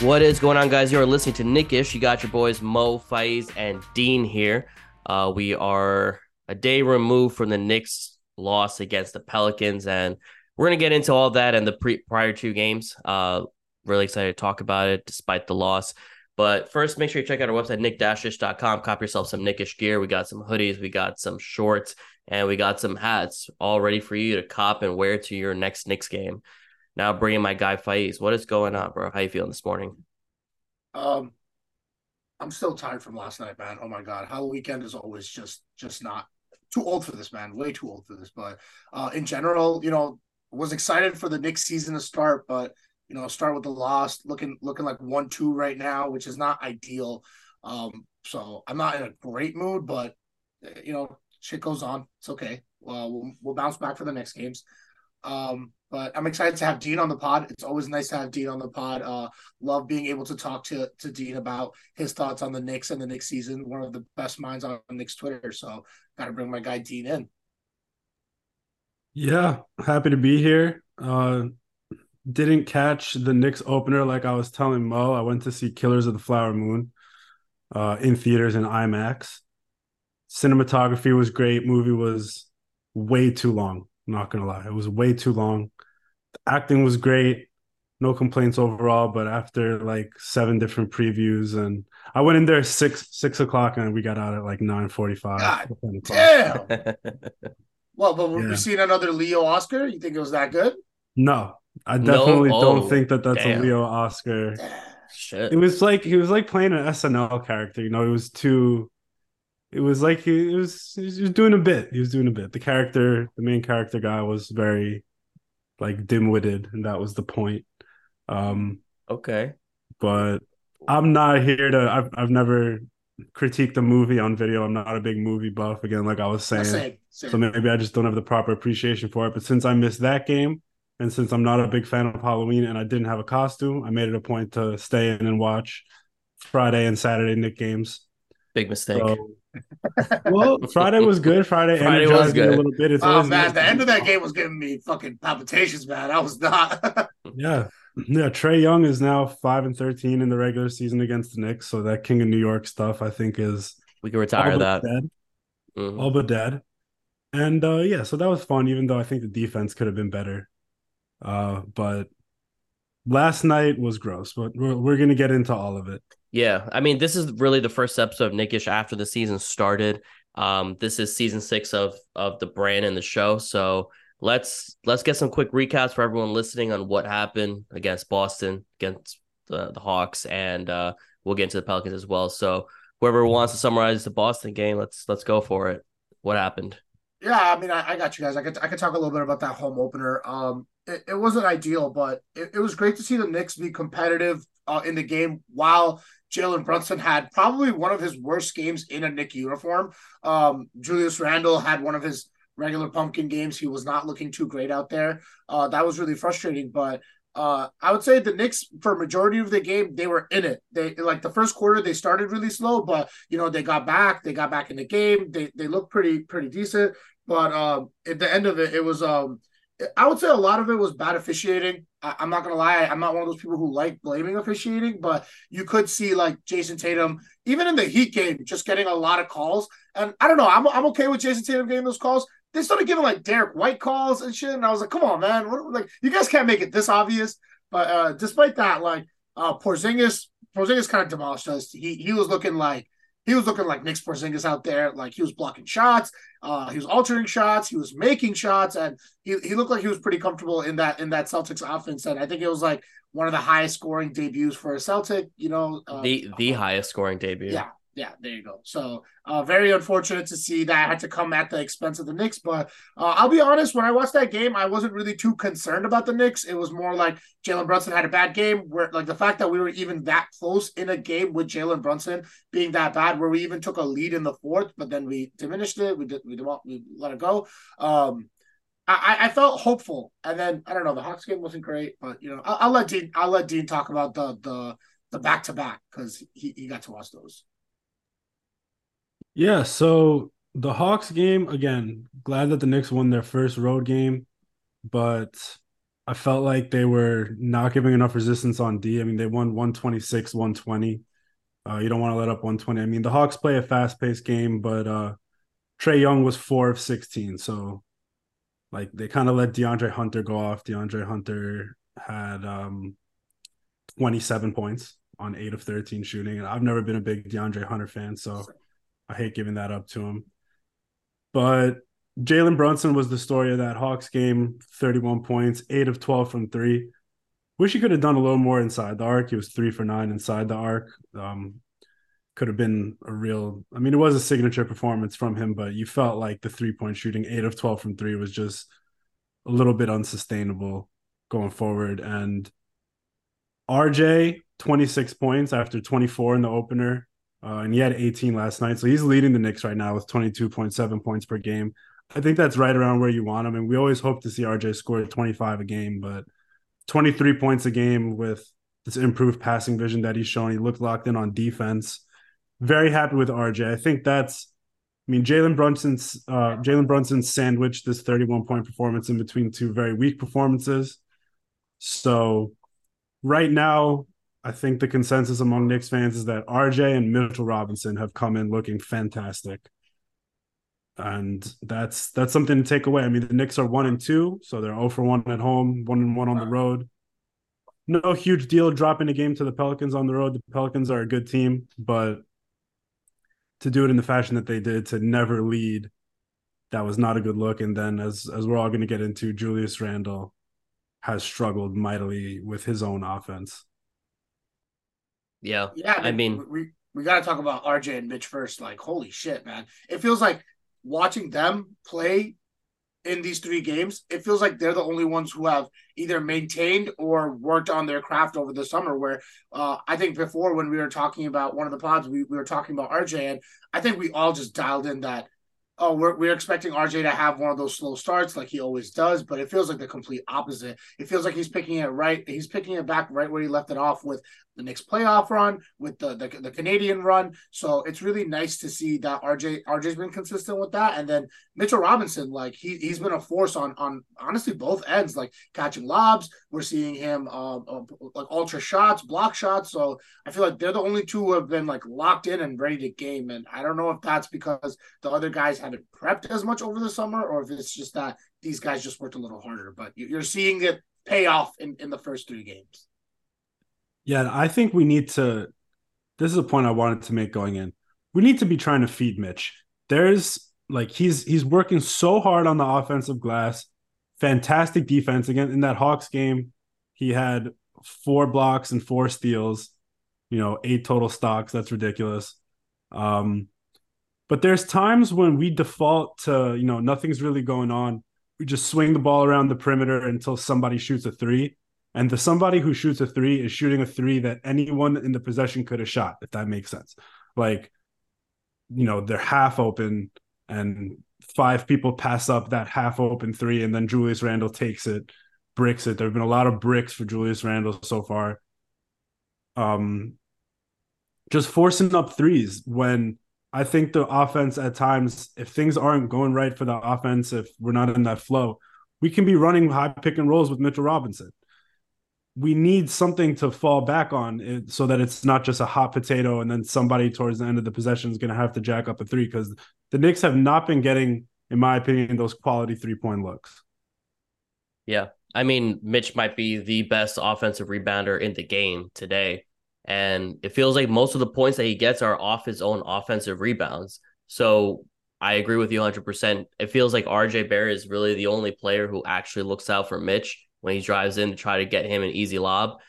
What is going on, guys? You are listening to Knick-ish. You got your boys Mo, Faiz, and Dean here. Uh, we are a day removed from the Knicks' loss against the Pelicans, and we're gonna get into all that and the pre- prior two games. Uh, really excited to talk about it, despite the loss. But first, make sure you check out our website, knick-ish.com. Cop yourself some Knick-ish gear. We got some hoodies, we got some shorts, and we got some hats all ready for you to cop and wear to your next Knicks game. Now, bringing my guy Faiz. What is going on, bro? How you feeling this morning? Um, I'm still tired from last night, man. Oh my god, how weekend is always just just not too old for this, man. Way too old for this. But uh, in general, you know, was excited for the Knicks season to start, but you know, start with the loss, looking looking like one two right now, which is not ideal. Um, so I'm not in a great mood, but uh, you know, shit goes on. It's okay. Well, we'll we'll bounce back for the next games. Um, but I'm excited to have Dean on the pod. It's always nice to have Dean on the pod. Uh, love being able to talk to to Dean about his thoughts on the Knicks and the Knicks season. One of the best minds on Knicks Twitter. So got to bring my guy Dean in. Yeah, happy to be here. Uh didn't catch the Knicks opener like I was telling Mo. I went to see Killers of the Flower Moon uh in theaters in IMAX. Cinematography was great. Movie was way too long. I'm not gonna lie. It was way too long. The acting was great. No complaints overall, but after like seven different previews and I went in there six six o'clock and we got out at like nine forty five. God Damn. Well, but we're Yeah. seeing another Leo Oscar. You think it was that good? No, I No? definitely Oh, don't think that that's damn. a Leo Oscar. Shit. It was like he was like playing an SNL character. You know, it was too. It was like he it was he was doing a bit. He was doing a bit. The character, the main character guy, was very like dim-witted, and that was the point. Um, Okay. but I'm not here to. I've I've never critiqued the movie on video. I'm not a big movie buff. Again, like I was saying, Same, same. so maybe I just don't have the proper appreciation for it. But since I missed that game, and since I'm not a big fan of Halloween and I didn't have a costume, I made it a point to stay in and watch Friday and Saturday Knick games. Big mistake. So, well, Friday was good. Friday, Friday was energized me good. a little bit. It's Oh man, nice the end of that game was giving me fucking palpitations, man. I was not. Yeah, yeah. Trae Young is now five and thirteen in the regular season against the Knicks. So that King of New York stuff, I think, is we can retire all that. but dead. Mhm. all but dead. And uh yeah, so that was fun, even though I think the defense could have been better. Uh, but last night was gross, but we're we're gonna get into all of it. Yeah, I mean, this is really the first episode of Knick-ish after the season started. Um, this is season six of of the brand and the show. So let's let's get some quick recaps for everyone listening on what happened against Boston, against the, the Hawks, and uh, we'll get into the Pelicans as well. So whoever wants to summarize the Boston game, let's let's go for it. What happened? Yeah, I mean, I, I got you guys. I could I could talk a little bit about that home opener. Um, it, it wasn't ideal, but it, it was great to see the Knicks be competitive uh, in the game while Jalen Brunson had probably one of his worst games in a Knick uniform. Um, Julius Randle had one of his regular pumpkin games. He was not looking too great out there. Uh, that was really frustrating, but uh, I would say the Knicks for majority of the game they were in it. They like the first quarter they started really slow, but you know they got back. They got back in the game. They they looked pretty pretty decent. But um, at the end of it, it was um, I would say a lot of it was bad officiating. I, I'm not gonna lie, I'm not one of those people who like blaming officiating, but you could see like Jayson Tatum, even in the Heat game, just getting a lot of calls. And I don't know, I'm I'm okay with Jayson Tatum getting those calls. They started giving like Derrick White calls and shit, and I was like, come on, man, what, like you guys can't make it this obvious. But uh, despite that, like uh, Porzingis, Porzingis kind of demolished us. He he was looking like he was looking like Knicks Porzingis out there. Like he was blocking shots, uh, he was altering shots, he was making shots, and he, he looked like he was pretty comfortable in that in that Celtics offense. And I think it was like one of the highest scoring debuts for a Celtic. You know, uh, the the highest scoring debut. yeah, Yeah, there you go. So, uh, very unfortunate to see that I had to come at the expense of the Knicks. But uh, I'll be honest, when I watched that game, I wasn't really too concerned about the Knicks. It was more like Jalen Brunson had a bad game. Where like the fact that we were even that close in a game with Jalen Brunson being that bad, where we even took a lead in the fourth, but then we diminished it. We did we, we let it go. Um, I, I felt hopeful, and then I don't know. The Hawks game wasn't great, but you know, I'll, I'll let Dean. I'll let Dean talk about the the the back to back because he, he got to watch those. Yeah, so the Hawks game again, glad that the Knicks won their first road game, but I felt like they were not giving enough resistance on D. I mean, they won 126, 120. Uh, you don't want to let up 120. I mean, the Hawks play a fast-paced game, but uh Trae Young was four of 16. So like they kind of let DeAndre Hunter go off. DeAndre Hunter had um 27 points on eight of 13 shooting. And I've never been a big DeAndre Hunter fan, so I hate giving that up to him. But Jalen Brunson was the story of that Hawks game 31 points, eight of 12 from three. Wish he could have done a little more inside the arc. He was three for nine inside the arc. Um, could have been a real, I mean, it was a signature performance from him, but you felt like the three point shooting, eight of 12 from three, was just a little bit unsustainable going forward. And RJ, 26 points after 24 in the opener. Uh, and he had 18 last night. So he's leading the Knicks right now with 22.7 points per game. I think that's right around where you want him. And we always hope to see RJ score 25 a game, but 23 points a game with this improved passing vision that he's shown. He looked locked in on defense. Very happy with RJ. I think that's, I mean, Jalen Brunson's uh, Jalen Brunson sandwiched this 31 point performance in between two very weak performances. So right now, I think the consensus among Knicks fans is that RJ and Mitchell Robinson have come in looking fantastic. And that's that's something to take away. I mean, the Knicks are one and two, so they're 0 for 1 at home, one and one on the road. No huge deal dropping a game to the Pelicans on the road. The Pelicans are a good team, but to do it in the fashion that they did, to never lead, that was not a good look. And then as as we're all going to get into, Julius Randle has struggled mightily with his own offense. Yeah. Yeah, I mean, we we got to talk about RJ and Mitch first. Like, holy shit, man! It feels like watching them play in these three games. It feels like they're the only ones who have either maintained or worked on their craft over the summer. Where uh, I think before when we were talking about one of the pods, we, we were talking about RJ, and I think we all just dialed in that oh, we're, we're expecting RJ to have one of those slow starts like he always does, but it feels like the complete opposite. It feels like he's picking it right. He's picking it back right where he left it off with the Knicks playoff run, with the, the, the Canadian run. So it's really nice to see that RJ RJ's been consistent with that. And then Mitchell Robinson, like he he's been a force on on honestly both ends, like catching lobs. We're seeing him um uh, like ultra shots, block shots. So I feel like they're the only two who have been like locked in and ready to game. And I don't know if that's because the other guys haven't prepped as much over the summer, or if it's just that these guys just worked a little harder. But you're seeing it pay off in, in the first three games. Yeah, I think we need to. This is a point I wanted to make going in. We need to be trying to feed Mitch. There's like he's he's working so hard on the offensive glass. Fantastic defense again in that Hawks game. He had four blocks and four steals. You know, eight total stocks. That's ridiculous. Um, but there's times when we default to you know nothing's really going on. We just swing the ball around the perimeter until somebody shoots a three and the somebody who shoots a three is shooting a three that anyone in the possession could have shot, if that makes sense. Like, you know, they're half open and five people pass up that half open three, and then Julius Randle takes it, bricks it. There have been a lot of bricks for Julius Randle so far. Um, just forcing up threes when I think the offense at times, if things aren't going right for the offense, if we're not in that flow, we can be running high pick and rolls with Mitchell Robinson we need something to fall back on eh, so that it's not just a hot potato and then somebody towards the end of the possession is going to have to jack up a three because the Knicks have not been getting, in my opinion, those quality three point looks. Yeah. I mean, Mitch might be the best offensive rebounder in the game today. And it feels like most of the points that he gets are off his own offensive rebounds. So I agree with you 100%. It feels like RJ Barrett is really the only player who actually looks out for Mitch when he drives in to try to get him an easy lob.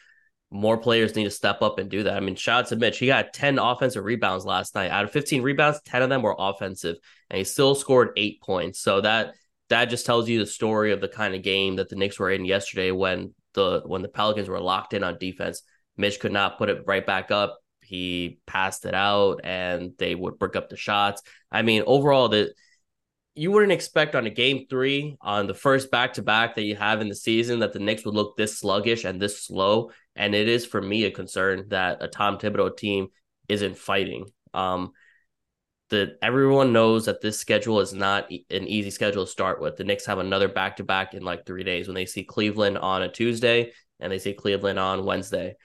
more players need to step up and do that. I mean, shout out to Mitch. He got 10 offensive rebounds last night. Out of 15 rebounds, 10 of them were offensive, and he still scored eight points. So that that just tells you the story of the kind of game that the Knicks were in yesterday when the when the Pelicans were locked in on defense. Mitch could not put it right back up. He passed it out and they would break up the shots. I mean, overall, the you wouldn't expect on a game three on the first back to back that you have in the season that the Knicks would look this sluggish and this slow. And it is for me a concern that a Tom Thibodeau team isn't fighting. Um, that everyone knows that this schedule is not an easy schedule to start with. The Knicks have another back to back in like three days when they see Cleveland on a Tuesday and they see Cleveland on Wednesday.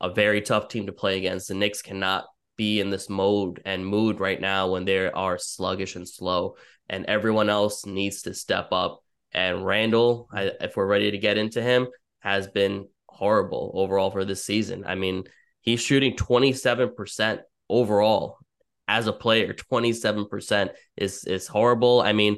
A very tough team to play against. The Knicks cannot be in this mode and mood right now when they are sluggish and slow, and everyone else needs to step up. And Randle, I, if we're ready to get into him, has been horrible overall for this season. I mean, he's shooting 27% overall as a player, 27% is is horrible. I mean,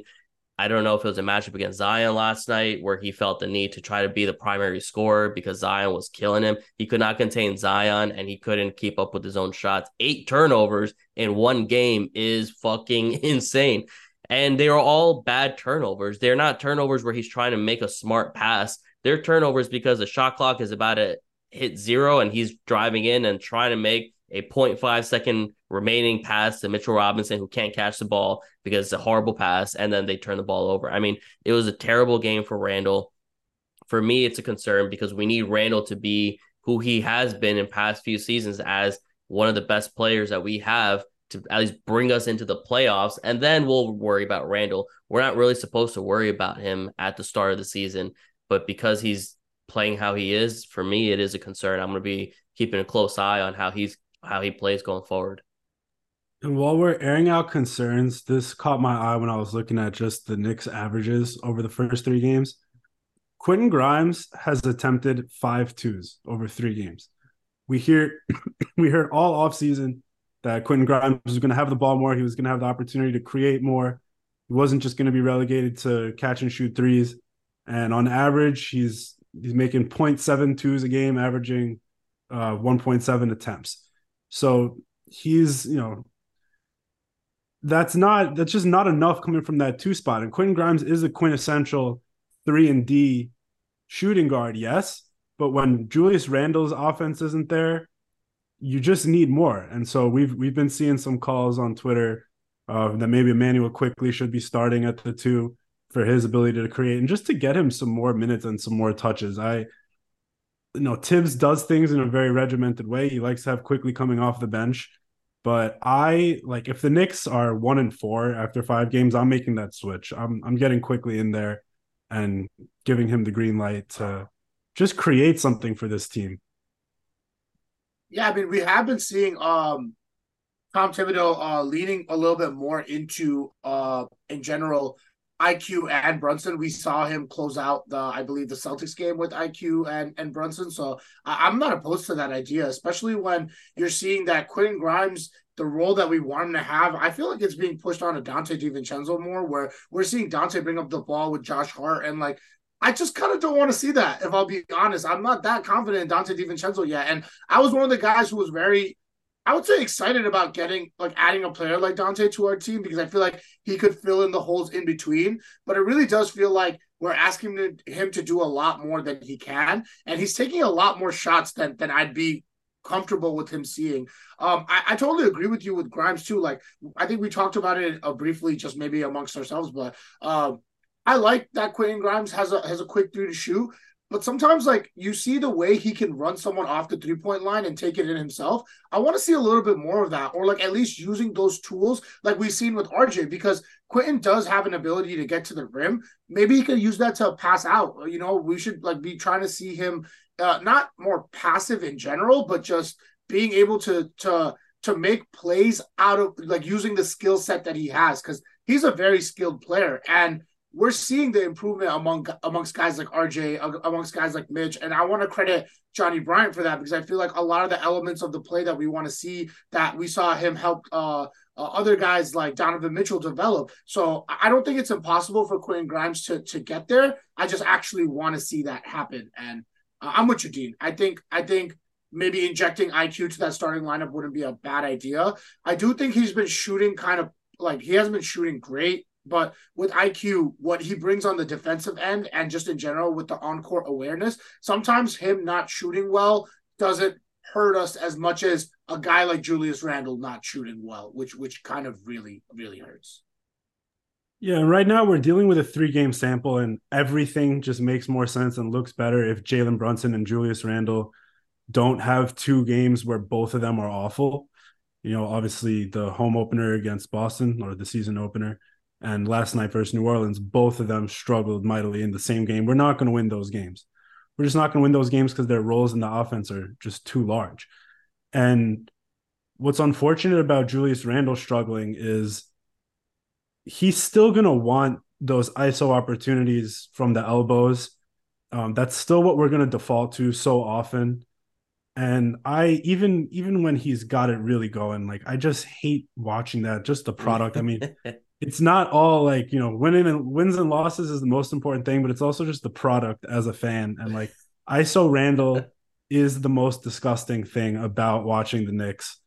I don't know if it was a matchup against Zion last night where he felt the need to try to be the primary scorer because Zion was killing him. He could not contain Zion and he couldn't keep up with his own shots. Eight turnovers in one game is fucking insane. And they are all bad turnovers. They're not turnovers where he's trying to make a smart pass. They're turnovers because the shot clock is about to hit zero and he's driving in and trying to make a 0.5 second remaining pass to Mitchell Robinson, who can't catch the ball because it's a horrible pass, and then they turn the ball over. I mean, it was a terrible game for Randle. For me, it's a concern because we need Randle to be who he has been in past few seasons as one of the best players that we have to at least bring us into the playoffs, and then we'll worry about Randle. We're not really supposed to worry about him at the start of the season, but because he's playing how he is, for me, it is a concern. I'm going to be keeping a close eye on how he's how he plays going forward. And while we're airing out concerns, this caught my eye when I was looking at just the Knicks averages over the first three games. Quentin Grimes has attempted five twos over three games. We hear we heard all offseason that Quentin Grimes was going to have the ball more. He was going to have the opportunity to create more. He wasn't just going to be relegated to catch and shoot threes. And on average, he's he's making 0.72s a game, averaging uh, 1.7 attempts. So he's, you know, that's not that's just not enough coming from that two spot. And Quentin Grimes is a quintessential three and D shooting guard, yes. But when Julius Randle's offense isn't there, you just need more. And so we've we've been seeing some calls on Twitter uh, that maybe Immanuel Quickley should be starting at the two for his ability to create and just to get him some more minutes and some more touches. I you know, Thibs does things in a very regimented way. He likes to have Quickley coming off the bench. But I like if the Knicks are one and four after five games, I'm making that switch. I'm I'm getting quickly in there and giving him the green light to just create something for this team. Yeah, I mean, we have been seeing um Tom Thibodeau uh leaning a little bit more into uh in general IQ and Brunson. We saw him close out the, I believe, the Celtics game with IQ and, and Brunson. So I, am not opposed to that idea, especially when you're seeing that Quentin Grimes, the role that we want him to have, I feel like it's being pushed on to Donte DiVincenzo more, where we're seeing Donte bring up the ball with Josh Hart and like I just kind of don't want to see that, if I'll be honest. I'm not that confident in Donte DiVincenzo yet. And I was one of the guys who was very I would say excited about getting like adding a player like Donte to our team because I feel like he could fill in the holes in between. But it really does feel like we're asking him to do a lot more than he can, and he's taking a lot more shots than than I'd be comfortable with him seeing. Um, I, I, totally agree with you with Grimes too. Like I think we talked about it uh, briefly, just maybe amongst ourselves, but um, I like that Quentin Grimes has a has a quick three to shoot. But sometimes, like you see the way he can run someone off the three point line and take it in himself. I want to see a little bit more of that, or like at least using those tools, like we've seen with RJ, because Quentin does have an ability to get to the rim. Maybe he could use that to pass out. You know, we should like be trying to see him uh, not more passive in general, but just being able to to to make plays out of like using the skill set that he has because he's a very skilled player and we're seeing the improvement among amongst guys like RJ, amongst guys like Mitch, and I want to credit Johnnie Bryant for that because I feel like a lot of the elements of the play that we want to see that we saw him help uh, uh, other guys like Donovan Mitchell develop. So I don't think it's impossible for Quentin Grimes to to get there. I just actually want to see that happen, and I'm with you, Dean. I think I think maybe injecting IQ to that starting lineup wouldn't be a bad idea. I do think he's been shooting kind of like he hasn't been shooting great, but with IQ, what he brings on the defensive end and just in general with the on-court awareness, sometimes him not shooting well doesn't hurt us as much as a guy like Julius Randle not shooting well, which which kind of really really hurts. Yeah, right now we're dealing with a three game sample, and everything just makes more sense and looks better if Jalen Brunson and Julius Randle don't have two games where both of them are awful. You know, obviously the home opener against Boston or the season opener and last night versus New Orleans, both of them struggled mightily in the same game. We're not going to win those games. We're just not going to win those games because their roles in the offense are just too large. And what's unfortunate about Julius Randle struggling is he's still going to want those ISO opportunities from the elbows. Um, that's still what we're going to default to so often. And I even even when he's got it really going, like I just hate watching that. Just the product. I mean, it's not all like you know winning and wins and losses is the most important thing, but it's also just the product as a fan. And like ISO Randle is the most disgusting thing about watching the Knicks.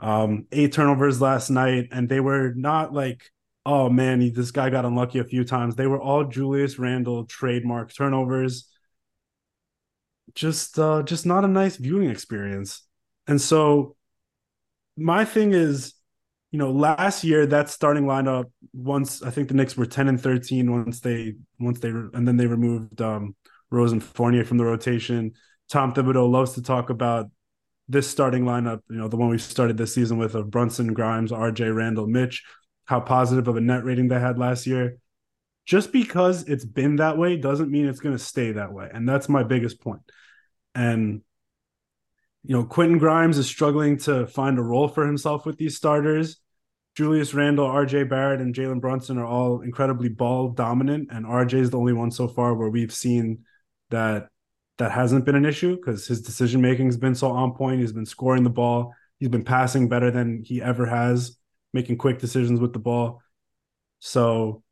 Um, eight turnovers last night, and they were not like oh man, he, this guy got unlucky a few times. They were all Julius Randle trademark turnovers. Just uh just not a nice viewing experience. And so my thing is, you know, last year that starting lineup once I think the Knicks were 10 and 13 once they once they and then they removed um Rose and Fournier from the rotation. Tom Thibodeau loves to talk about this starting lineup, you know, the one we started this season with of Brunson, Grimes, RJ, Randle, Mitch how positive of a net rating they had last year. Just because it's been that way doesn't mean it's going to stay that way. And that's my biggest point. And, you know, Quentin Grimes is struggling to find a role for himself with these starters. Julius Randle, RJ Barrett, and Jalen Brunson are all incredibly ball dominant. And RJ is the only one so far where we've seen that that hasn't been an issue because his decision making has been so on point. He's been scoring the ball. He's been passing better than he ever has making quick decisions with the ball. So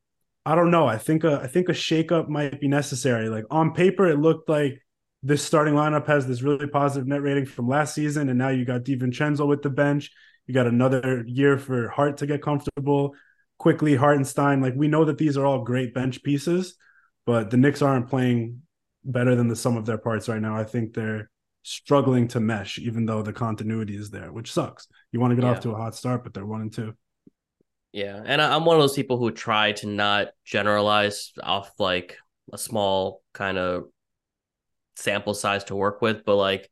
I don't know. I think a I think a shakeup might be necessary. Like on paper, it looked like this starting lineup has this really positive net rating from last season, and now you got DiVincenzo with the bench. You got another year for Hart to get comfortable. Quickley, Hartenstein, like we know that these are all great bench pieces, but the Knicks aren't playing better than the sum of their parts right now. I think they're struggling to mesh, even though the continuity is there, which sucks. You want to get yeah. off to a hot start, but they're one and two. Yeah, and I'm one of those people who try to not generalize off like a small kind of sample size to work with, but like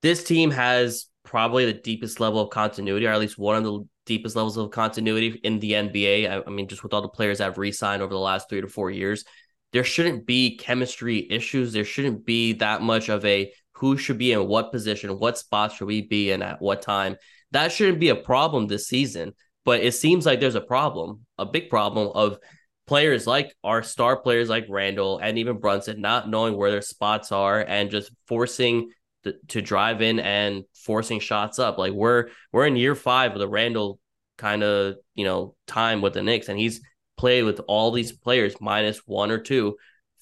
this team has probably the deepest level of continuity, or at least one of the deepest levels of continuity in the NBA. I, I mean, just with all the players that have re-signed over the last three to four years, there shouldn't be chemistry issues. There shouldn't be that much of a who should be in what position, what spot should we be in at what time. That shouldn't be a problem this season, but it seems like there's a problem, a big problem of players like our star players like Randle and even Brunson not knowing where their spots are and just forcing to drive in and forcing shots up. Like we're we're in year five of the Randle kind of you know time with the Knicks, and he's played with all these players minus one or two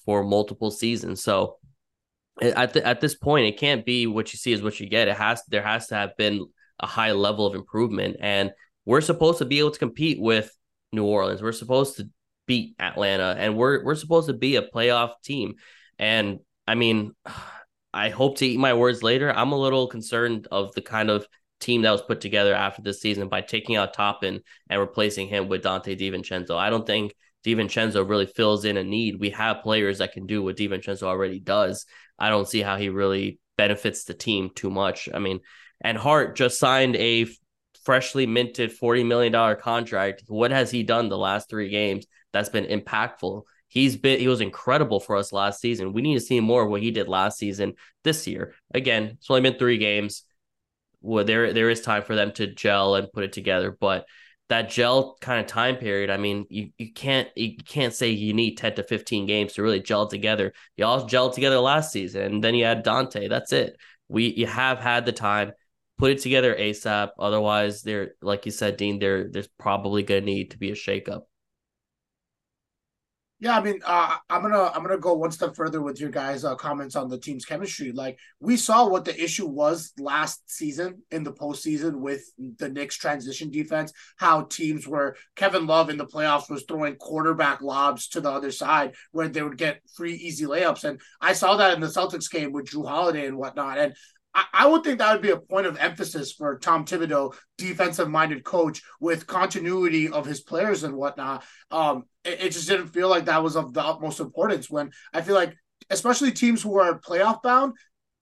for multiple seasons. So at the, at this point, it can't be what you see is what you get. It has there has to have been a high level of improvement, and we're supposed to be able to compete with New Orleans. We're supposed to beat Atlanta, and we're we're supposed to be a playoff team. And I mean, I hope to eat my words later. I'm a little concerned of the kind of team that was put together after this season by taking out Toppin and replacing him with Donte DiVincenzo. I don't think DiVincenzo really fills in a need. We have players that can do what DiVincenzo already does. I don't see how he really benefits the team too much. I mean, and Hart just signed a freshly minted $40 million contract. What has he done the last three games that's been impactful? He's been he was incredible for us last season. We need to see more of what he did last season this year. Again, it's only been three games. Well, there there is time for them to gel and put it together, but that gel kind of time period, I mean, you, you can't you can't say you need 10 to 15 games to really gel together. You all gelled together last season, and then you had Donte. That's it. We you have had the time, put it together ASAP. Otherwise, there, like you said, Dean, there there's probably gonna need to be a shakeup. Yeah, I mean, uh, I'm gonna I'm gonna go one step further with your guys' uh, comments on the team's chemistry. Like we saw what the issue was last season in the postseason with the Knicks transition defense. How teams were Kevin Love in the playoffs was throwing quarterback lobs to the other side where they would get free easy layups, and I saw that in the Celtics game with Jrue Holiday and whatnot. And I, would think that would be a point of emphasis for Tom Thibodeau, defensive minded coach with continuity of his players and whatnot. Um, it, it just didn't feel like that was of the utmost importance when I feel like, especially teams who are playoff bound,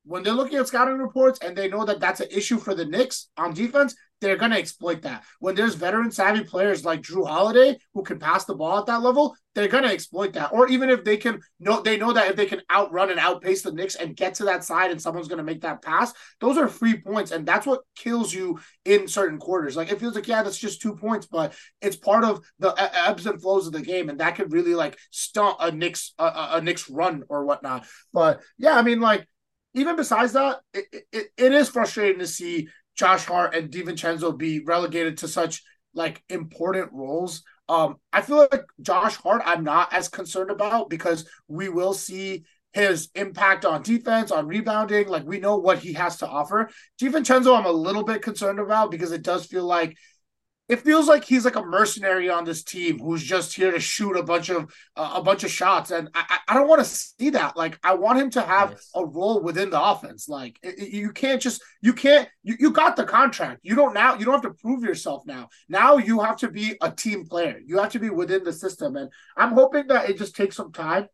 when they're looking at scouting reports and they know that that's an issue for the Knicks on defense, they're going to exploit that. When there's veteran savvy players like Jrue Holiday who can pass the ball at that level, they're going to exploit that. Or even if they can know, they know that if they can outrun and outpace the Knicks and get to that side and someone's going to make that pass, those are free points. And that's what kills you in certain quarters. Like it feels like, yeah, that's just two points, but it's part of the ebbs and flows of the game. And that could really like stunt a Knicks, a, a Knicks run or whatnot. But yeah, I mean, like, even besides that, it, it, it is frustrating to see Josh Hart and DiVincenzo be relegated to such like important roles. Um, I feel like Josh Hart, I'm not as concerned about because we will see his impact on defense, on rebounding. Like we know what he has to offer. DiVincenzo, I'm a little bit concerned about because it does feel like it feels like he's like a mercenary on this team who's just here to shoot a bunch of uh, a bunch of shots, and I, I don't want to see that. Like I want him to have nice. a role within the offense. Like it, you can't just you can't you, you got the contract. You don't now you don't have to prove yourself now. Now you have to be a team player. You have to be within the system, and I'm hoping that it just takes some time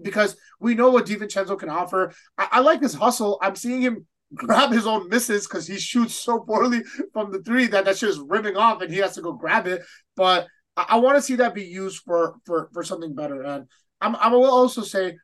because we know what DiVincenzo can offer. I, I like his hustle. I'm seeing him grab his own misses because he shoots so poorly from the three that that shit ripping off and he has to go grab it. But I, I want to see that be used for for for something better. And I'm I will also say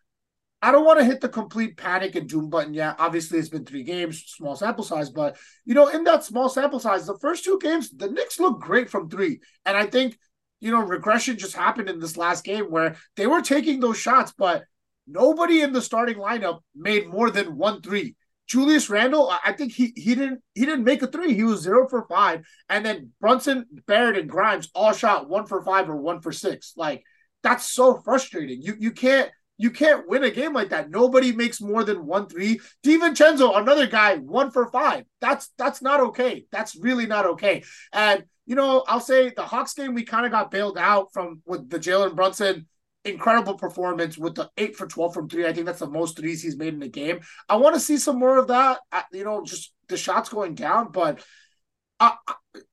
I don't want to hit the complete panic and doom button yet. Obviously, it's been three games, small sample size, but you know, in that small sample size, the first two games, the Knicks look great from three. And I think, you know, regression just happened in this last game where they were taking those shots, but nobody in the starting lineup made more than one three. Julius Randle, I think he he didn't he didn't make a three. He was zero for five, and then Brunson, Barrett, and Grimes all shot one for five or one for six. Like that's so frustrating. You you can't you can't win a game like that. Nobody makes more than one three. DiVincenzo, another guy, one for five. That's that's not okay. That's really not okay. And you know, I'll say the Hawks game we kind of got bailed out from with the Jalen Brunson incredible performance with the eight for 12 from three. I think that's the most threes he's made in the game. I want to see some more of that. you know, just the shots going down, but I,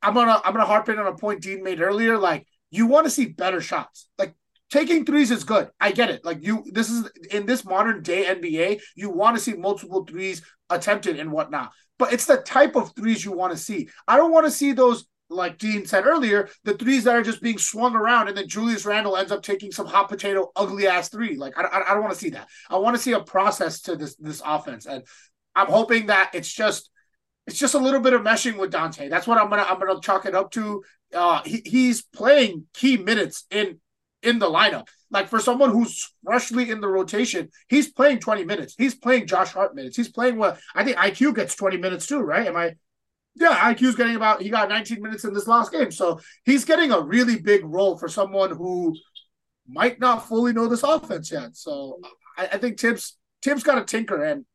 I'm gonna I'm gonna harp in on a point Dean made earlier. Like you want to see better shots. Like taking threes is good. I get it. Like you, this is in this modern day NBA, you want to see multiple threes attempted and whatnot. But it's the type of threes you want to see. I don't want to see those like Dean said earlier, the threes that are just being swung around, and then Julius Randle ends up taking some hot potato, ugly ass three. Like I, I, I don't want to see that. I want to see a process to this this offense, and I'm hoping that it's just it's just a little bit of meshing with Donte. That's what I'm gonna I'm gonna chalk it up to. Uh, he, he's playing key minutes in in the lineup. Like for someone who's freshly in the rotation, he's playing 20 minutes. He's playing Josh Hart minutes. He's playing what I think IQ gets 20 minutes too, right? Am I yeah, IQ's getting about he got 19 minutes in this last game. So he's getting a really big role for someone who might not fully know this offense yet. So I, I think Thibs Thibs got a tinker and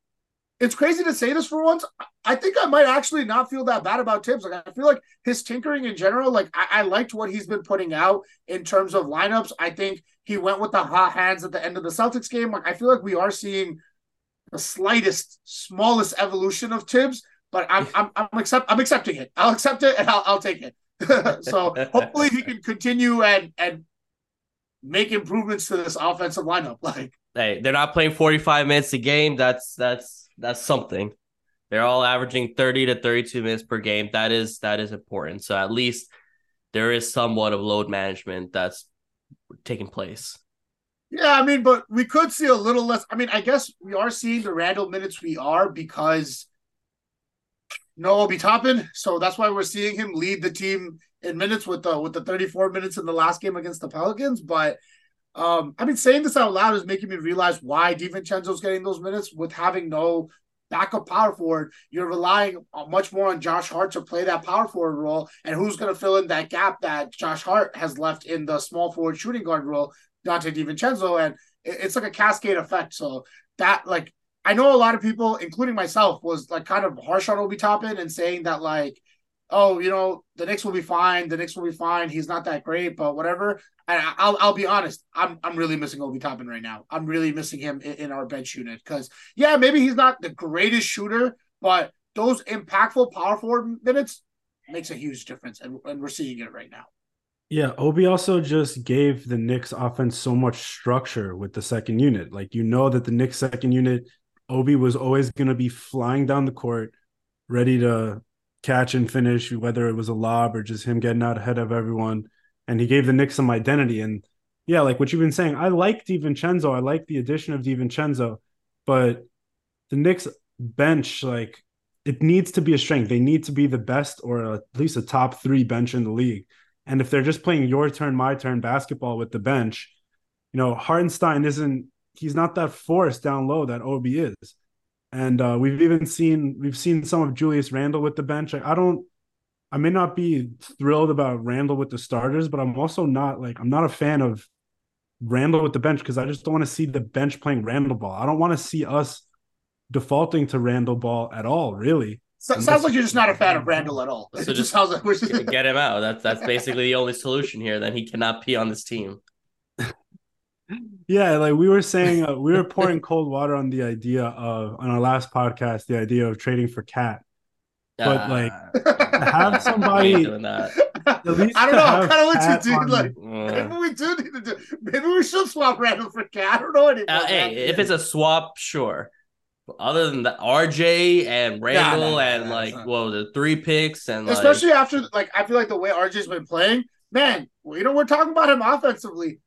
it's crazy to say this for once. I think I might actually not feel that bad about Thibs. Like I feel like his tinkering in general, like I, I liked what he's been putting out in terms of lineups. I think he went with the hot hands at the end of the Celtics game. Like I feel like we are seeing the slightest, smallest evolution of Thibs but I'm I'm I'm, accept, I'm accepting it. I'll accept it and I'll, I'll take it. so hopefully he can continue and and make improvements to this offensive lineup. Like, hey, they're not playing 45 minutes a game. That's that's that's something. They're all averaging 30 to 32 minutes per game. That is that is important. So at least there is somewhat of load management that's taking place. Yeah, I mean, but we could see a little less. I mean, I guess we are seeing the Randle minutes we are because no Obi Toppin. So that's why we're seeing him lead the team in minutes with the with the 34 minutes in the last game against the Pelicans. But um, I mean, saying this out loud is making me realize why DiVincenzo's getting those minutes with having no backup power forward. You're relying much more on Josh Hart to play that power forward role, and who's going to fill in that gap that Josh Hart has left in the small forward shooting guard role. Donte DiVincenzo, and it's like a cascade effect. So that like I know a lot of people, including myself, was like kind of harsh on Obi Toppin and saying that like, oh, you know, the Knicks will be fine, the Knicks will be fine. He's not that great, but whatever. And I'll I'll be honest, I'm I'm really missing Obi Toppin right now. I'm really missing him in, in our bench unit because yeah, maybe he's not the greatest shooter, but those impactful power forward minutes makes a huge difference, and, and we're seeing it right now. Yeah, Obi also just gave the Knicks offense so much structure with the second unit. Like you know that the Knicks second unit, Obi was always going to be flying down the court, ready to catch and finish, whether it was a lob or just him getting out ahead of everyone. And he gave the Knicks some identity. And yeah, like what you've been saying, I like DiVincenzo. I like the addition of DiVincenzo, but the Knicks bench, like it needs to be a strength. They need to be the best or at least a top three bench in the league. And if they're just playing your turn, my turn basketball with the bench, you know, Hartenstein isn't he's not that force down low that Obi is. And uh, we've even seen we've seen some of Julius Randle with the bench. I don't I may not be thrilled about Randle with the starters, but I'm also not like I'm not a fan of Randle with the bench because I just don't want to see the bench playing Randle ball. I don't want to see us defaulting to Randle ball at all, really. So, sounds like you're just not a fan of Randle at all. So just just sounds like we're just going to Get him out. That's that's basically the only solution here. Then he cannot be on this team. Yeah, like we were saying, uh, we were pouring cold water on the idea of on our last podcast, the idea of trading for KAT. But, like, Ah, have somebody doing that. at least I don't know. I'm have kind of with KAT you, dude. on- Like Uh, maybe we do need to do. Maybe we should swap Randle for KAT. I don't know anymore. uh, hey, if it's a swap, sure. But other than the RJ and Randle no, and no, like, it's not. well, the three picks and like, especially after like I feel like the way RJ's been playing, man. well, You know, we're talking about him offensively.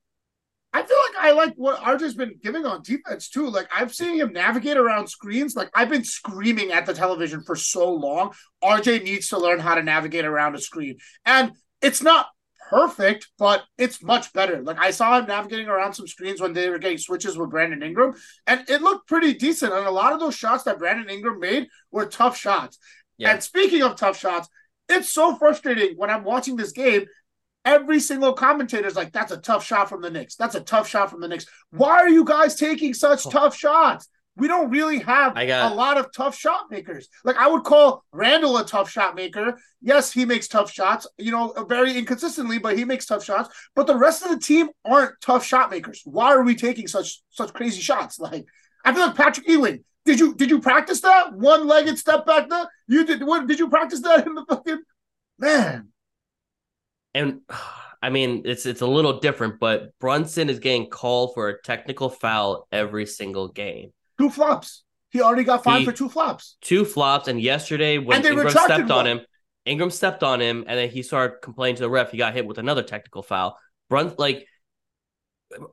I feel like I like what RJ's been giving on defense too. Like I've seen him navigate around screens. Like I've been screaming at the television for so long. RJ needs to learn how to navigate around a screen, and it's not perfect, but it's much better. Like I saw him navigating around some screens when they were getting switches with Brandon Ingram, and it looked pretty decent. And a lot of those shots that Brandon Ingram made were tough shots. Yeah. And speaking of tough shots, it's so frustrating when I'm watching this game. Every single commentator is like, that's a tough shot from the Knicks. That's a tough shot from the Knicks. Why are you guys taking such oh. tough shots? We don't really have I got- a lot of tough shot makers. Like I would call Randle a tough shot maker. Yes, he makes tough shots, you know, very inconsistently, but he makes tough shots. But the rest of the team aren't tough shot makers. Why are we taking such such crazy shots? Like I feel like Patrick Ewing. Did you did you practice that one legged step back there? You did what did you practice that in the fucking man? And I mean, it's it's a little different, but Brunson is getting called for a technical foul every single game. Two flops. He already got fined for two flops. Two flops, and yesterday when And they Ingram stepped on him, Ingram stepped on him, and then he started complaining to the ref. He got hit with another technical foul. Brun like,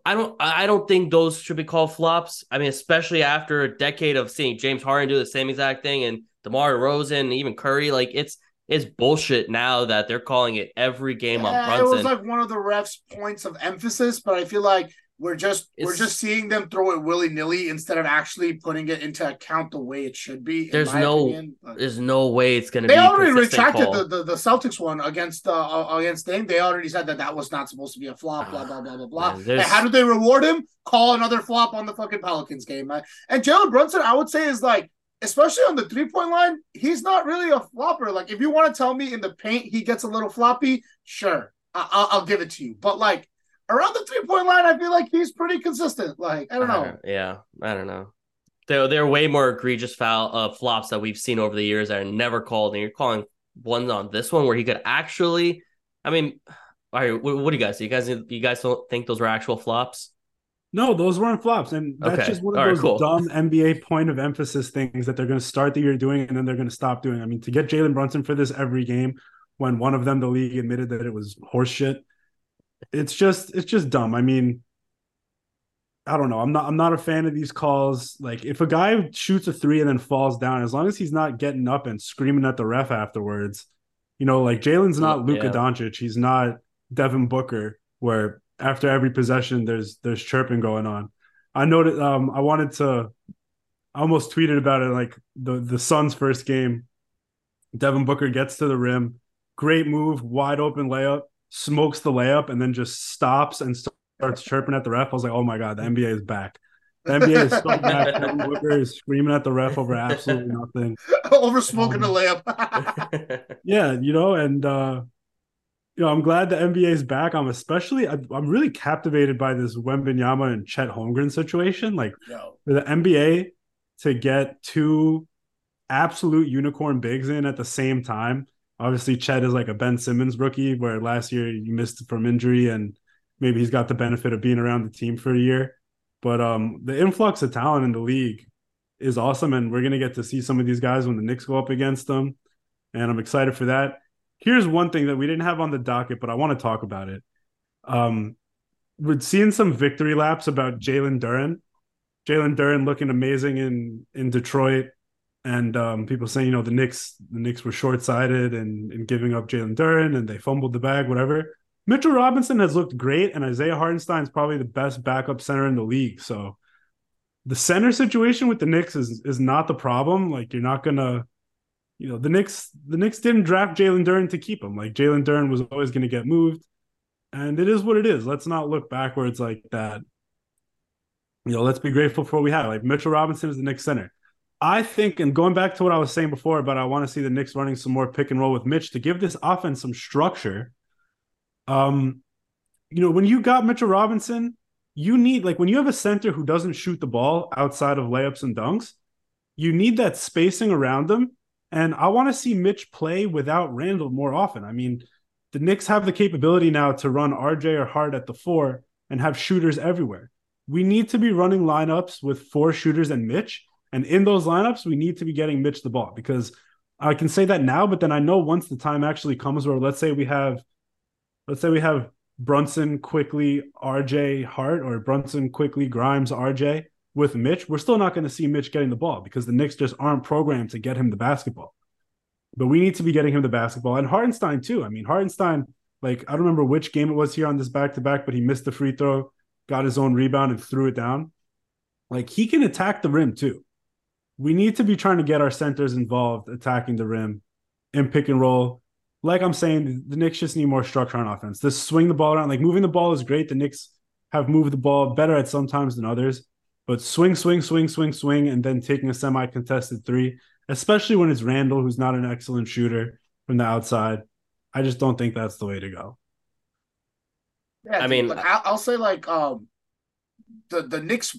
I don't, I don't think those should be called flops. I mean, especially after a decade of seeing James Harden do the same exact thing, and DeMar DeRozan, even Curry, like it's it's bullshit now that they're calling it every game on Yeah, it was like one of the refs' points of emphasis, but I feel like we're just we're just seeing them throw it willy nilly instead of actually putting it into account the way it should be. There's no- opinion. There's no way it's gonna They be. a already retracted the, the the Celtics one against uh against thing. They already said that that was not supposed to be a flop. Blah blah blah blah blah. Man, and how did they reward him? Call another flop on the fucking Pelicans game. And Jalen Brunson, I would say, is like. Especially on the three point line, he's not really a flopper. Like, if you want to tell me in the paint he gets a little floppy, sure, I- I'll, I'll give it to you. But like around the three point line, I feel like he's pretty consistent. Like, I don't know. yeah, I don't know. There, there are way more egregious foul uh, flops that we've seen over the years that are never called, and you're calling one on this one where he could actually. I mean, all right. What, what do you guys? Do you guys, you guys don't think those were actual flops? No, those weren't flops, and that's Okay. just one of All right, those cool. dumb NBA point of emphasis things that they're going to start the year doing, and then they're going to stop doing. I mean, to get Jalen Brunson for this every game, when one of them, the league admitted that it was horseshit, it's just it's just dumb. I mean, I don't know. I'm not I'm not a fan of these calls. Like, if a guy shoots a three and then falls down, as long as he's not getting up and screaming at the ref afterwards, you know, like Jalen's not Luka Yeah. Doncic, he's not Devin Booker, where after every possession there's there's chirping going on. I noted um I wanted to I almost tweeted about it like the the Suns first game. Devin Booker gets to the rim, great move, wide open layup, smokes the layup and then just stops and starts chirping at the ref, I was like, oh my god, the NBA is back. The NBA is so back. Devin Booker is screaming at the ref over absolutely nothing. Over smoking the Um, layup. Yeah, you know, and uh you know, I'm glad the NBA is back. I'm especially I, I'm really captivated by this Wembanyama and Chet Holmgren situation. Like Yo. for the NBA to get two absolute unicorn bigs in at the same time. Obviously, Chet is like a Ben Simmons rookie, where last year you missed from injury, and maybe he's got the benefit of being around the team for a year. But um, the influx of talent in the league is awesome, and we're gonna get to see some of these guys when the Knicks go up against them, and I'm excited for that. Here's one thing that we didn't have on the docket, but I want to talk about it. Um, we're seeing some victory laps about Jalen Duren. Jalen Duren looking amazing in in Detroit, and um, people saying you know the Knicks the Knicks were short sighted and, and giving up Jalen Duren and they fumbled the bag, whatever. Mitchell Robinson has looked great, and Isaiah Hartenstein is probably the best backup center in the league. So the center situation with the Knicks is is not the problem. Like you're not gonna, you know, the Knicks the Knicks didn't draft Jalen Duren to keep him. Like Jalen Duren was always going to get moved, and it is what it is. Let's not look backwards like that. You know, let's be grateful for what we have. Like Mitchell Robinson is the Knicks center. I think, and going back to what I was saying before, but I want to see the Knicks running some more pick and roll with Mitch to give this offense some structure. Um, you know, when you got Mitchell Robinson, you need like when you have a center who doesn't shoot the ball outside of layups and dunks, you need that spacing around them. And I want to see Mitch play without Randle more often. I mean, the Knicks have the capability now to run RJ or Hart at the four and have shooters everywhere. We need to be running lineups with four shooters and Mitch. And in those lineups, we need to be getting Mitch the ball because I can say that now, but then I know once the time actually comes where let's say we have let's say we have Brunson Quickley, RJ Hart, or Brunson Quickley, Grimes, RJ with Mitch, we're still not going to see Mitch getting the ball because the Knicks just aren't programmed to get him the basketball. But we need to be getting him the basketball. And Hartenstein, too. I mean, Hartenstein, like, I don't remember which game it was here on this back to back, but he missed the free throw, got his own rebound, and threw it down. Like, he can attack the rim, too. We need to be trying to get our centers involved attacking the rim and pick and roll. Like I'm saying, the Knicks just need more structure on offense. This swing the ball around, like moving the ball is great. The Knicks have moved the ball better at some times than others, but swing, swing, swing, swing, swing, and then taking a semi contested three, especially when it's Randle, who's not an excellent shooter from the outside. I just don't think that's the way to go. Yeah, I mean- like, I'll, I'll say like um, the the Knicks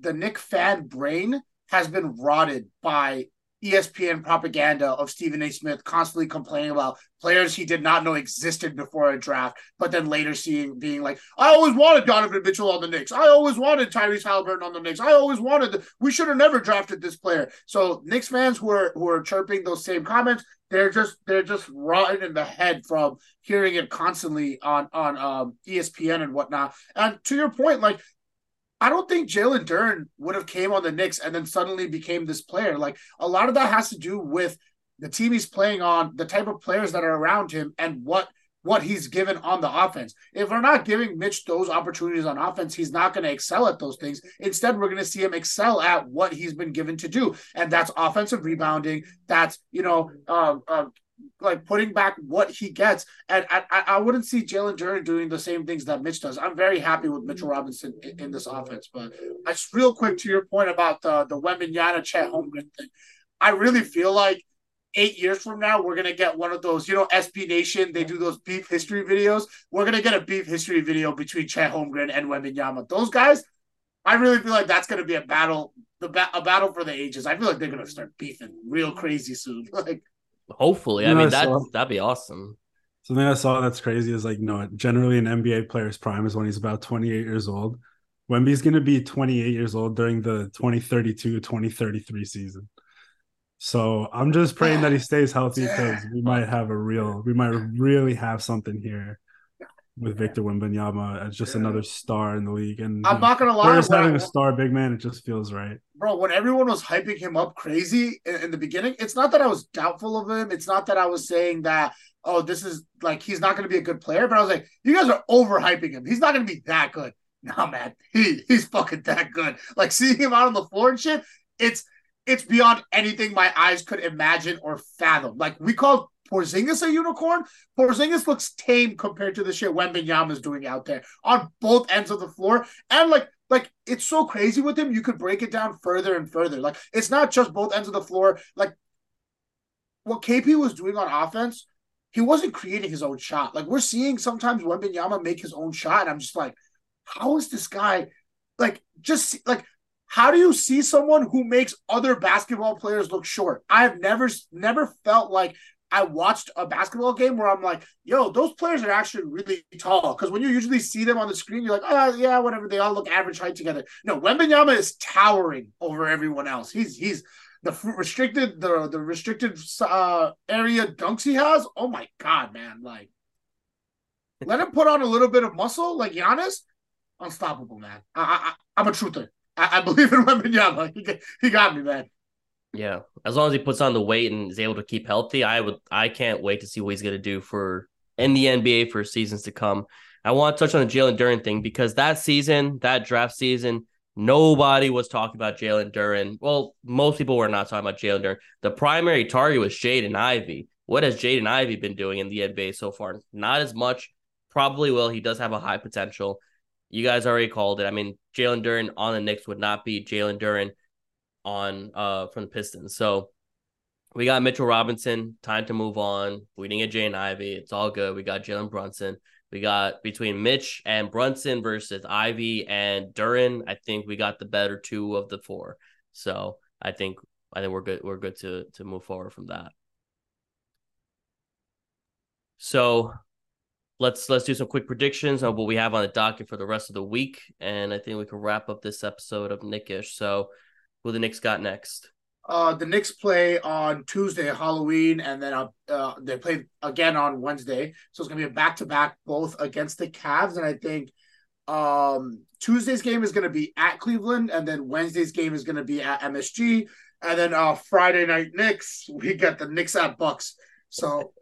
the Knick fan brain has been rotted by ESPN propaganda of Stephen A. Smith constantly complaining about players he did not know existed before a draft, but then later seeing being like, I always wanted Donovan Mitchell on the Knicks. I always wanted Tyrese Halliburton on the Knicks. I always wanted the, we should have never drafted this player. So Knicks fans who are who are chirping those same comments, they're just they're just rotten in the head from hearing it constantly on on um, ESPN and whatnot. And to your point, like I don't think Jalen Duren would have came on the Knicks and then suddenly became this player. Like a lot of that has to do with the team he's playing on, the type of players that are around him, and what what he's given on the offense. If we're not giving Mitch those opportunities on offense, he's not going to excel at those things. Instead, we're going to see him excel at what he's been given to do, and that's offensive rebounding. That's you know, uh, uh, like putting back what he gets. And I, I, wouldn't see Jalen Duren doing the same things that Mitch does. I'm very happy with Mitchell Robinson in, in this offense. But just real quick to your point about the the Wembanyama Chet Holmgren thing. I really feel like eight years from now, we're gonna get one of those, you know, SB Nation, they do those beef history videos. We're gonna get a beef history video between Chet Holmgren and Wembanyama. Those guys, I really feel like that's gonna be a battle, the a battle for the ages. I feel like they're gonna start beefing real crazy soon. Like Hopefully, I mean that that'd be awesome. Something I saw that's crazy is like, no, generally an NBA player's prime is when he's about 28 years old. Wemby's going to be 28 years old during the 2032 2033 season. So I'm just praying that he stays healthy because we might have a real, we might really have something here with Victor Wembanyama as just another star in the league. And I'm not gonna lie, when having a star big man, it just feels right. bro, when everyone was hyping him up crazy in, in the beginning, it's not that I was doubtful of him. It's not that I was saying that, oh, this is like he's not going to be a good player. But I was like, you guys are overhyping him. He's not going to be that good. Nah, man, he he's fucking that good. Like seeing him out on the floor and shit, it's it's beyond anything my eyes could imagine or fathom. Like we called Porzingis a unicorn? Porzingis looks tame compared to the shit Wembanyama is doing out there on both ends of the floor. And like, like it's so crazy with him. You could break it down further and further. Like it's not just both ends of the floor. Like what KP was doing on offense, he wasn't creating his own shot. Like we're seeing sometimes Wembanyama make his own shot, and I'm just like, how is this guy like just like how do you see someone who makes other basketball players look short? I've never never felt like I watched a basketball game where I'm like, yo, those players are actually really tall. Because when you usually see them on the screen, you're like, oh yeah, whatever. They all look average height together. No, Wembanyama is towering over everyone else. He's he's the restricted the the restricted uh, area dunks he has. Oh my god, man! Like, let him put on a little bit of muscle, like Giannis. Unstoppable, man. I, I I'm a truther. I, I believe in Wembanyama. He he got me, man. Yeah, as long as he puts on the weight and is able to keep healthy, I would. I can't wait to see what he's going to do for in the NBA for seasons to come. I want to touch on the Jalen Duren thing because that season, that draft season, nobody was talking about Jalen Duren. Well, most people were not talking about Jalen Duren. The primary target was Jaden Ivey. What has Jaden Ivey been doing in the NBA so far? Not as much. Probably will. He does have a high potential. You guys already called it. I mean, Jalen Duren on the Knicks would not be Jalen Duren on uh from the Pistons. So we got Mitchell Robinson. Time to move on. We didn't get Jaden Ivey. It's all good. We got Jalen Brunson. We got between Mitch and Brunson versus Ivey and Duren. I think we got the better two of the four. So I think I think we're good. We're good to to move forward from that. So let's let's do some quick predictions on what we have on the docket for the rest of the week, and I think we can wrap up this episode of Knick-ish. So who the Knicks got next? Uh, the Knicks play on Tuesday, Halloween, and then uh, uh, they play again on Wednesday. So it's gonna be a back to back, both against the Cavs, and I think um, Tuesday's game is gonna be at Cleveland, and then Wednesday's game is gonna be at MSG, and then uh, Friday night Knicks, we got the Knicks at Bucks. So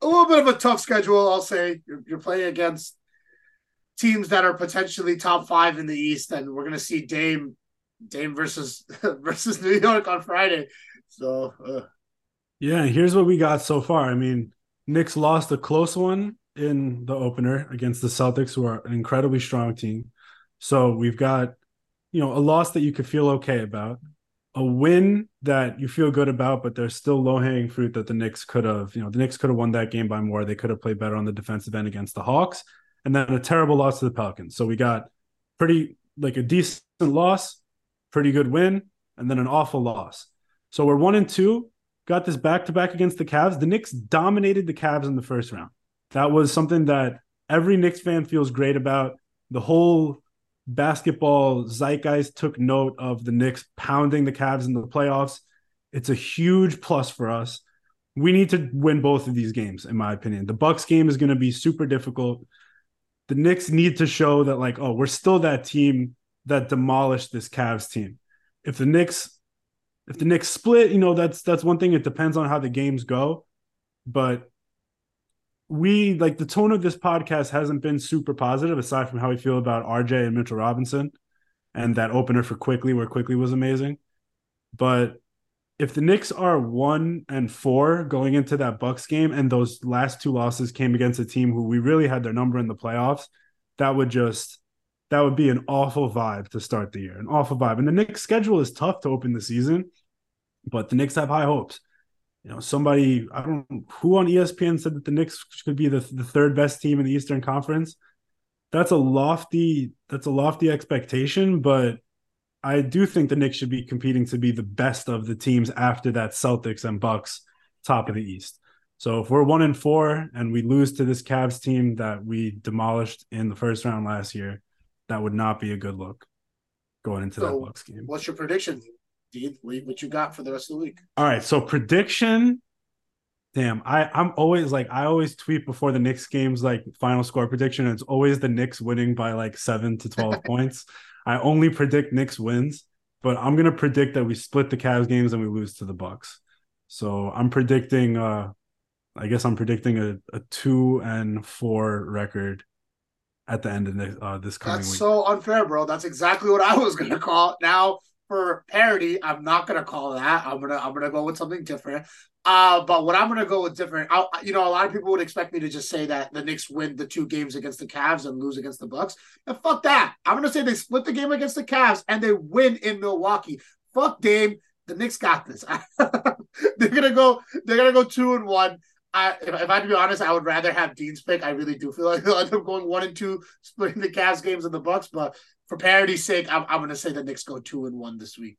a little bit of a tough schedule, I'll say. You're, you're playing against teams that are potentially top five in the East, and we're gonna see Dame Dame versus versus New York on Friday. So uh. yeah, here's what we got so far. I mean, Knicks lost a close one in the opener against the Celtics, who are an incredibly strong team. So we've got, you know, a loss that you could feel okay about, a win that you feel good about, but there's still low hanging fruit that the Knicks could have, you know, the Knicks could have won that game by more. They could have played better on the defensive end against the Hawks, and then a terrible loss to the Pelicans. So we got pretty like a decent loss, pretty good win, and then an awful loss. So we're one and two. Got this back to back against the Cavs. The Knicks dominated the Cavs in the first round. That was something that every Knicks fan feels great about. The whole basketball zeitgeist took note of the Knicks pounding the Cavs in the playoffs. It's a huge plus for us. We need to win both of these games, in my opinion. The Bucks game is going to be super difficult. The Knicks need to show that, like, oh, we're still that team that demolished this Cavs team. If the Knicks if the Knicks split, you know, that's that's one thing. It depends on how the games go. But we like the tone of this podcast hasn't been super positive, aside from how we feel about RJ and Mitchell Robinson and that opener for Quickley where Quickley was amazing. But if the Knicks are one and four going into that Bucks game, and those last two losses came against a team who we really had their number in the playoffs, that would just that would be an awful vibe to start the year. An awful vibe. And the Knicks schedule is tough to open the season, but the Knicks have high hopes. You know, somebody I don't who on ESPN said that the Knicks could be the, the third best team in the Eastern Conference. That's a lofty that's a lofty expectation, but I do think the Knicks should be competing to be the best of the teams after that Celtics and Bucks top of the East. So if we're one and four and we lose to this Cavs team that we demolished in the first round last year, that would not be a good look going into so that Bucks game. What's your prediction, Dean? What you got for the rest of the week? All right, so prediction. Damn, I I'm always like I always tweet before the Knicks games like final score prediction. it's always the Knicks winning by like seven to twelve points. I only predict Knicks wins, but I'm gonna predict that we split the Cavs games and we lose to the Bucks. So I'm predicting. uh I guess I'm predicting a, a two and four record at the end of this, uh, this coming That's week. so unfair, bro. That's exactly what I was gonna call. Now, for parody, I'm not gonna call that. I'm gonna I'm gonna go with something different. Uh, but what I'm gonna go with different. I, you know, a lot of people would expect me to just say that the Knicks win the two games against the Cavs and lose against the Bucks. And fuck that. I'm gonna say they split the game against the Cavs and they win in Milwaukee. Fuck Dame. The Knicks got this. they're gonna go. They're gonna go two and one. I, if, if I had to be honest, I would rather have Dean's pick. I really do feel like they'll end up going one and two, splitting the Cavs games and the Bucks. But for parity's sake, I'm, I'm going to say the Knicks go two and one this week.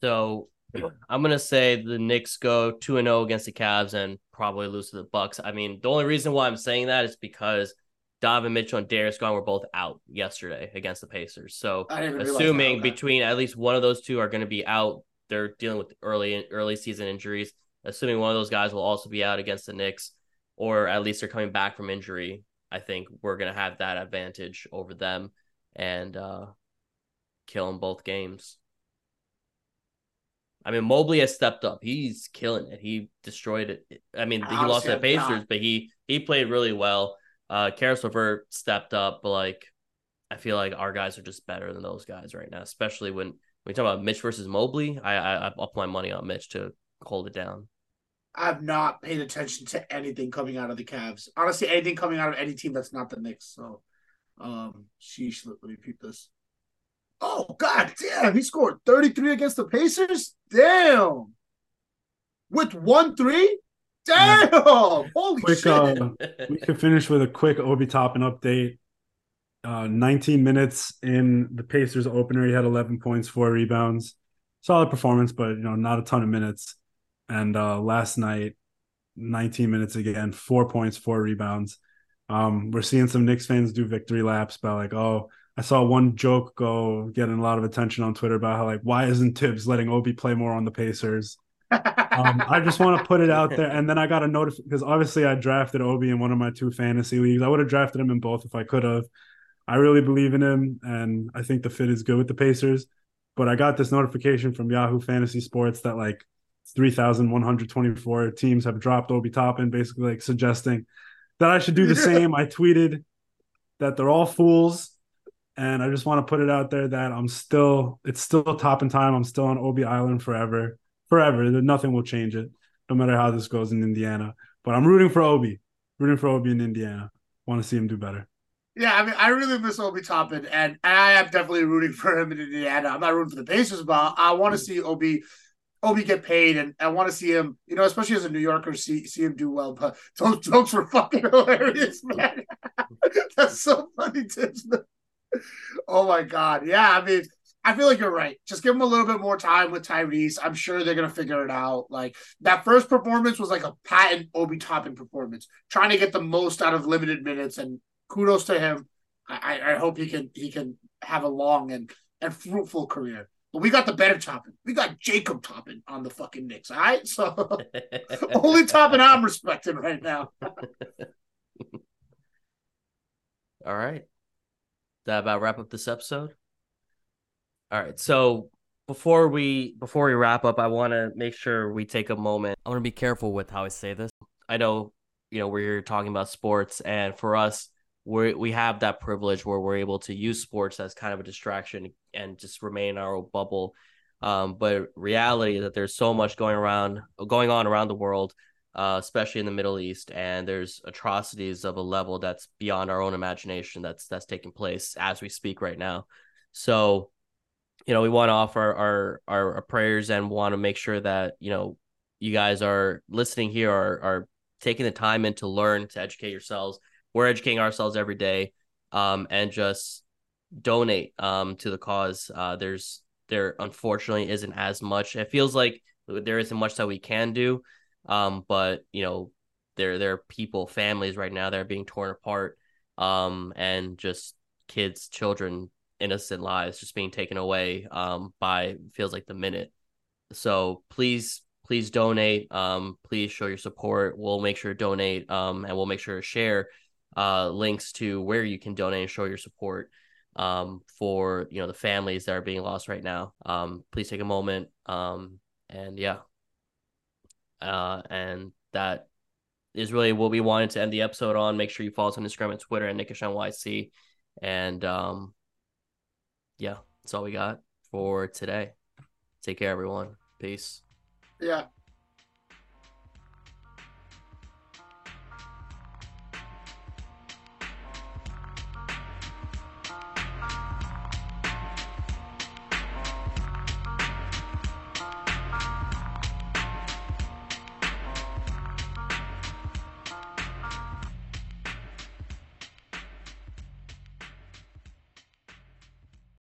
So I'm gonna say the Knicks go two and zero against the Cavs and probably lose to the Bucks. I mean, the only reason why I'm saying that is because Donovan Mitchell and Darius Garland were both out yesterday against the Pacers. So assuming between at least one of those two are going to be out, they're dealing with early early season injuries. Assuming one of those guys will also be out against the Knicks, or at least they're coming back from injury, I think we're going to have that advantage over them and uh, kill them both games. I mean, Mobley has stepped up. He's killing it. He destroyed it. I mean, he lost the Pacers, but he he played really well. Uh, Caris LeVert stepped up, but like, I feel like our guys are just better than those guys right now. Especially when we talk about Mitch versus Mobley. I I I'll put my money on Mitch to hold it down. I've not paid attention to anything coming out of the Cavs. Honestly, anything coming out of any team that's not the Knicks. So, um, sheesh. Let me peep this. Oh god damn, he scored 33 against the Pacers. Damn. With one three? Damn. Holy quick, shit. Uh, we can finish with a quick Obi Toppin update. Uh, 19 minutes in the Pacers opener, he had 11 points, four rebounds. Solid performance, but you know, not a ton of minutes. And uh, last night, 19 minutes again, four points, four rebounds. Um, we're seeing some Knicks fans do victory laps by like, oh, I saw one joke go getting a lot of attention on Twitter about how like why isn't Thibs letting Obi play more on the Pacers? um, I just want to put it out there, and then I got a notice because obviously I drafted Obi in one of my two fantasy leagues. I would have drafted him in both if I could have. I really believe in him, and I think the fit is good with the Pacers. But I got this notification from Yahoo Fantasy Sports that like 3,124 teams have dropped Obi Toppin, basically like suggesting that I should do the same. I tweeted that they're all fools and I just want to put it out there that I'm still, it's still Toppin time. I'm still on Obi Island forever, forever. Nothing will change it, no matter how this goes in Indiana. But I'm rooting for Obi, rooting for Obi in Indiana. Want to see him do better. Yeah, I mean, I really miss Obi Toppin, and I am definitely rooting for him in Indiana. I'm not rooting for the Pacers, but I want to mm. see Obi Obi get paid, and I want to see him, you know, especially as a New Yorker, see see him do well. But those jokes were fucking hilarious, man. That's so funny, oh my god, yeah. I mean, I feel like you're right. Just give him a little bit more time with Tyrese. I'm sure they're gonna figure it out. Like that first performance was like a patent Obi Toppin performance, trying to get the most out of limited minutes. And kudos to him. I, I hope he can he can have a long and and fruitful career. But we got the better Toppin. We got Jacob Toppin on the fucking Knicks. All right, so only Toppin I'm respecting right now. all right that about wrap up this episode? All right. So before we before we wrap up, I want to make sure we take a moment. I want to be careful with how I say this. I know, you know, we're here talking about sports, and for us, we we have that privilege where we're able to use sports as kind of a distraction and just remain in our bubble. Um, but reality is that there's so much going around, going on around the world uh, especially in the Middle East, and there's atrocities of a level that's beyond our own imagination that's that's taking place as we speak right now. So, you know, we want to offer our, our our, prayers and want to make sure that you know you guys are listening here are are taking the time in to learn to educate yourselves. We're educating ourselves every day, um, and just donate um to the cause. Uh, there's there unfortunately isn't as much. It feels like there isn't much that we can do um, but you know, there there are people, families right now that are being torn apart, um, and just kids, children, innocent lives just being taken away um by feels like the minute. So please please donate um please show your support we'll make sure to donate um and we'll make sure to share uh links to where you can donate and show your support um for you know the families that are being lost right now um please take a moment um and yeah uh, and that is really what we wanted to end the episode on. Make sure you follow us on Instagram and Twitter and knickish NYC. And um, yeah, that's all we got for today. Take care, everyone. Peace. Yeah.